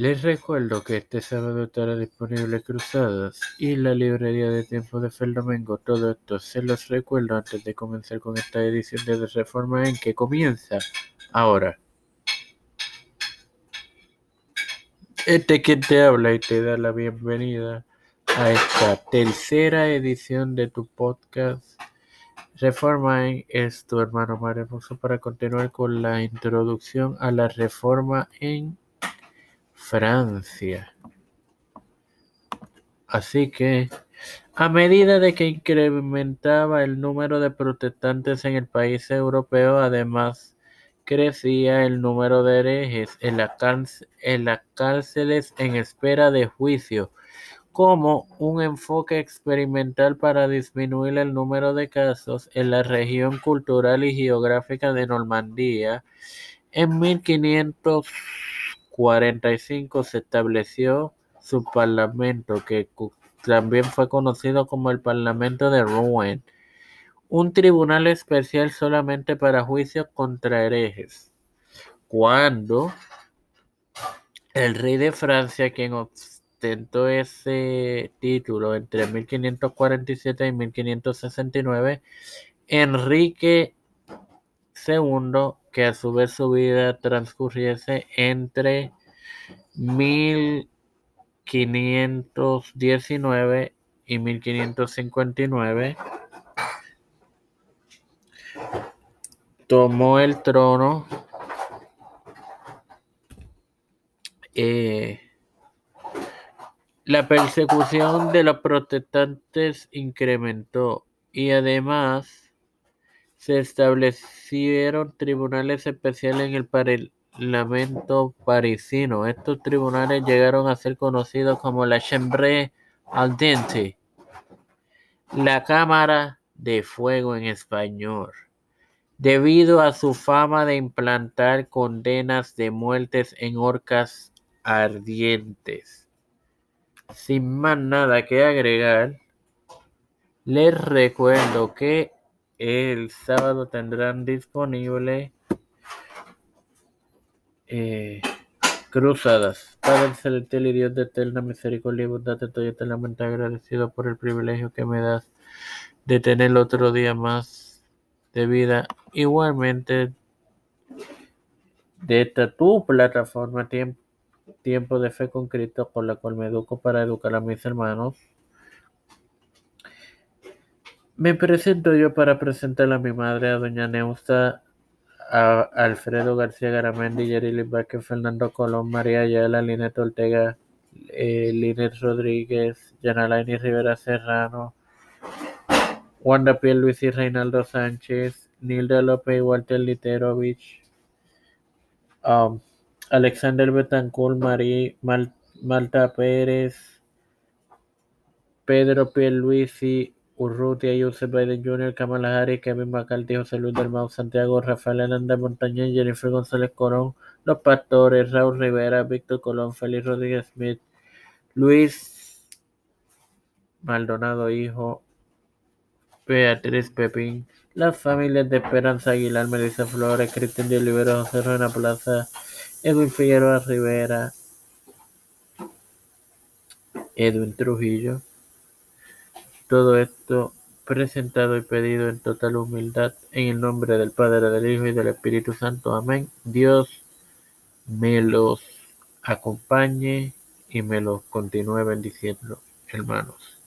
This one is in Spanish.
Les recuerdo que este sábado estará disponible Cruzadas y la librería de tiempo de Flamengo. Todo esto se los recuerdo antes de comenzar con esta edición de Reforma en que comienza ahora. Este quien te habla y te da la bienvenida a esta tercera edición de tu podcast. Reforma es tu hermano Mario para continuar con la introducción a la reforma en Francia. Así que, a medida de que incrementaba el número de protestantes en el país europeo, además crecía el número de herejes en, en las cárceles en espera de juicio, como un enfoque experimental para disminuir el número de casos en la región cultural y geográfica de Normandía. En 1500 45 se estableció su parlamento, que también fue conocido como el Parlamento de Rouen, un tribunal especial solamente para juicios contra herejes. Cuando el rey de Francia, quien ostentó ese título entre 1547 y 1569, Enrique II que a su vez su vida transcurriese entre 1519 y 1559. Tomó el trono eh, la persecución de los protestantes incrementó y además se establecieron tribunales especiales en el Parlamento parisino. Estos tribunales llegaron a ser conocidos como la Chambre ardente, la Cámara de Fuego en español, debido a su fama de implantar condenas de muertes en horcas ardientes. Sin más nada que agregar, les recuerdo que el sábado tendrán disponible eh, Cruzadas. Padre celestial y Dios de eterna misericordia y bondad, estoy eternamente agradecido por el privilegio que me das de tener otro día más de vida. Igualmente, de esta tu plataforma, Tiempo de Fe con Cristo, con la cual me educo para educar a mis hermanos. Me presento yo para presentar a mi madre, a doña Neusta, a Alfredo García Garamendi, Yerili Vázquez, Fernando Colón, María Ayala, Linet Ortega, eh, Linet Rodríguez, Yanalaini Rivera Serrano, Wanda Piel Luis y Reinaldo Sánchez, Nilda López y Walter Literovich, um, Alexander Betancourt, María Malta Pérez, Pedro Piel Luis y Urrutia, Joseph Biden Jr., Kamala Harris, Kevin McCarthy, José Luis del Mau, Santiago, Rafael Hernández Montañez, Jennifer González Corón, Los Pastores, Raúl Rivera, Víctor Colón, Félix Rodríguez Smith, Luis Maldonado Hijo, Beatriz Pepín, las familias de Esperanza Aguilar, Melissa Flores, Cristian de Olivero, José Ruena Plaza, Edwin Figueroa Rivera, Edwin Trujillo, todo esto presentado y pedido en total humildad en el nombre del Padre, del Hijo y del Espíritu Santo. Amén. Dios me los acompañe y me los continúe bendiciendo, hermanos.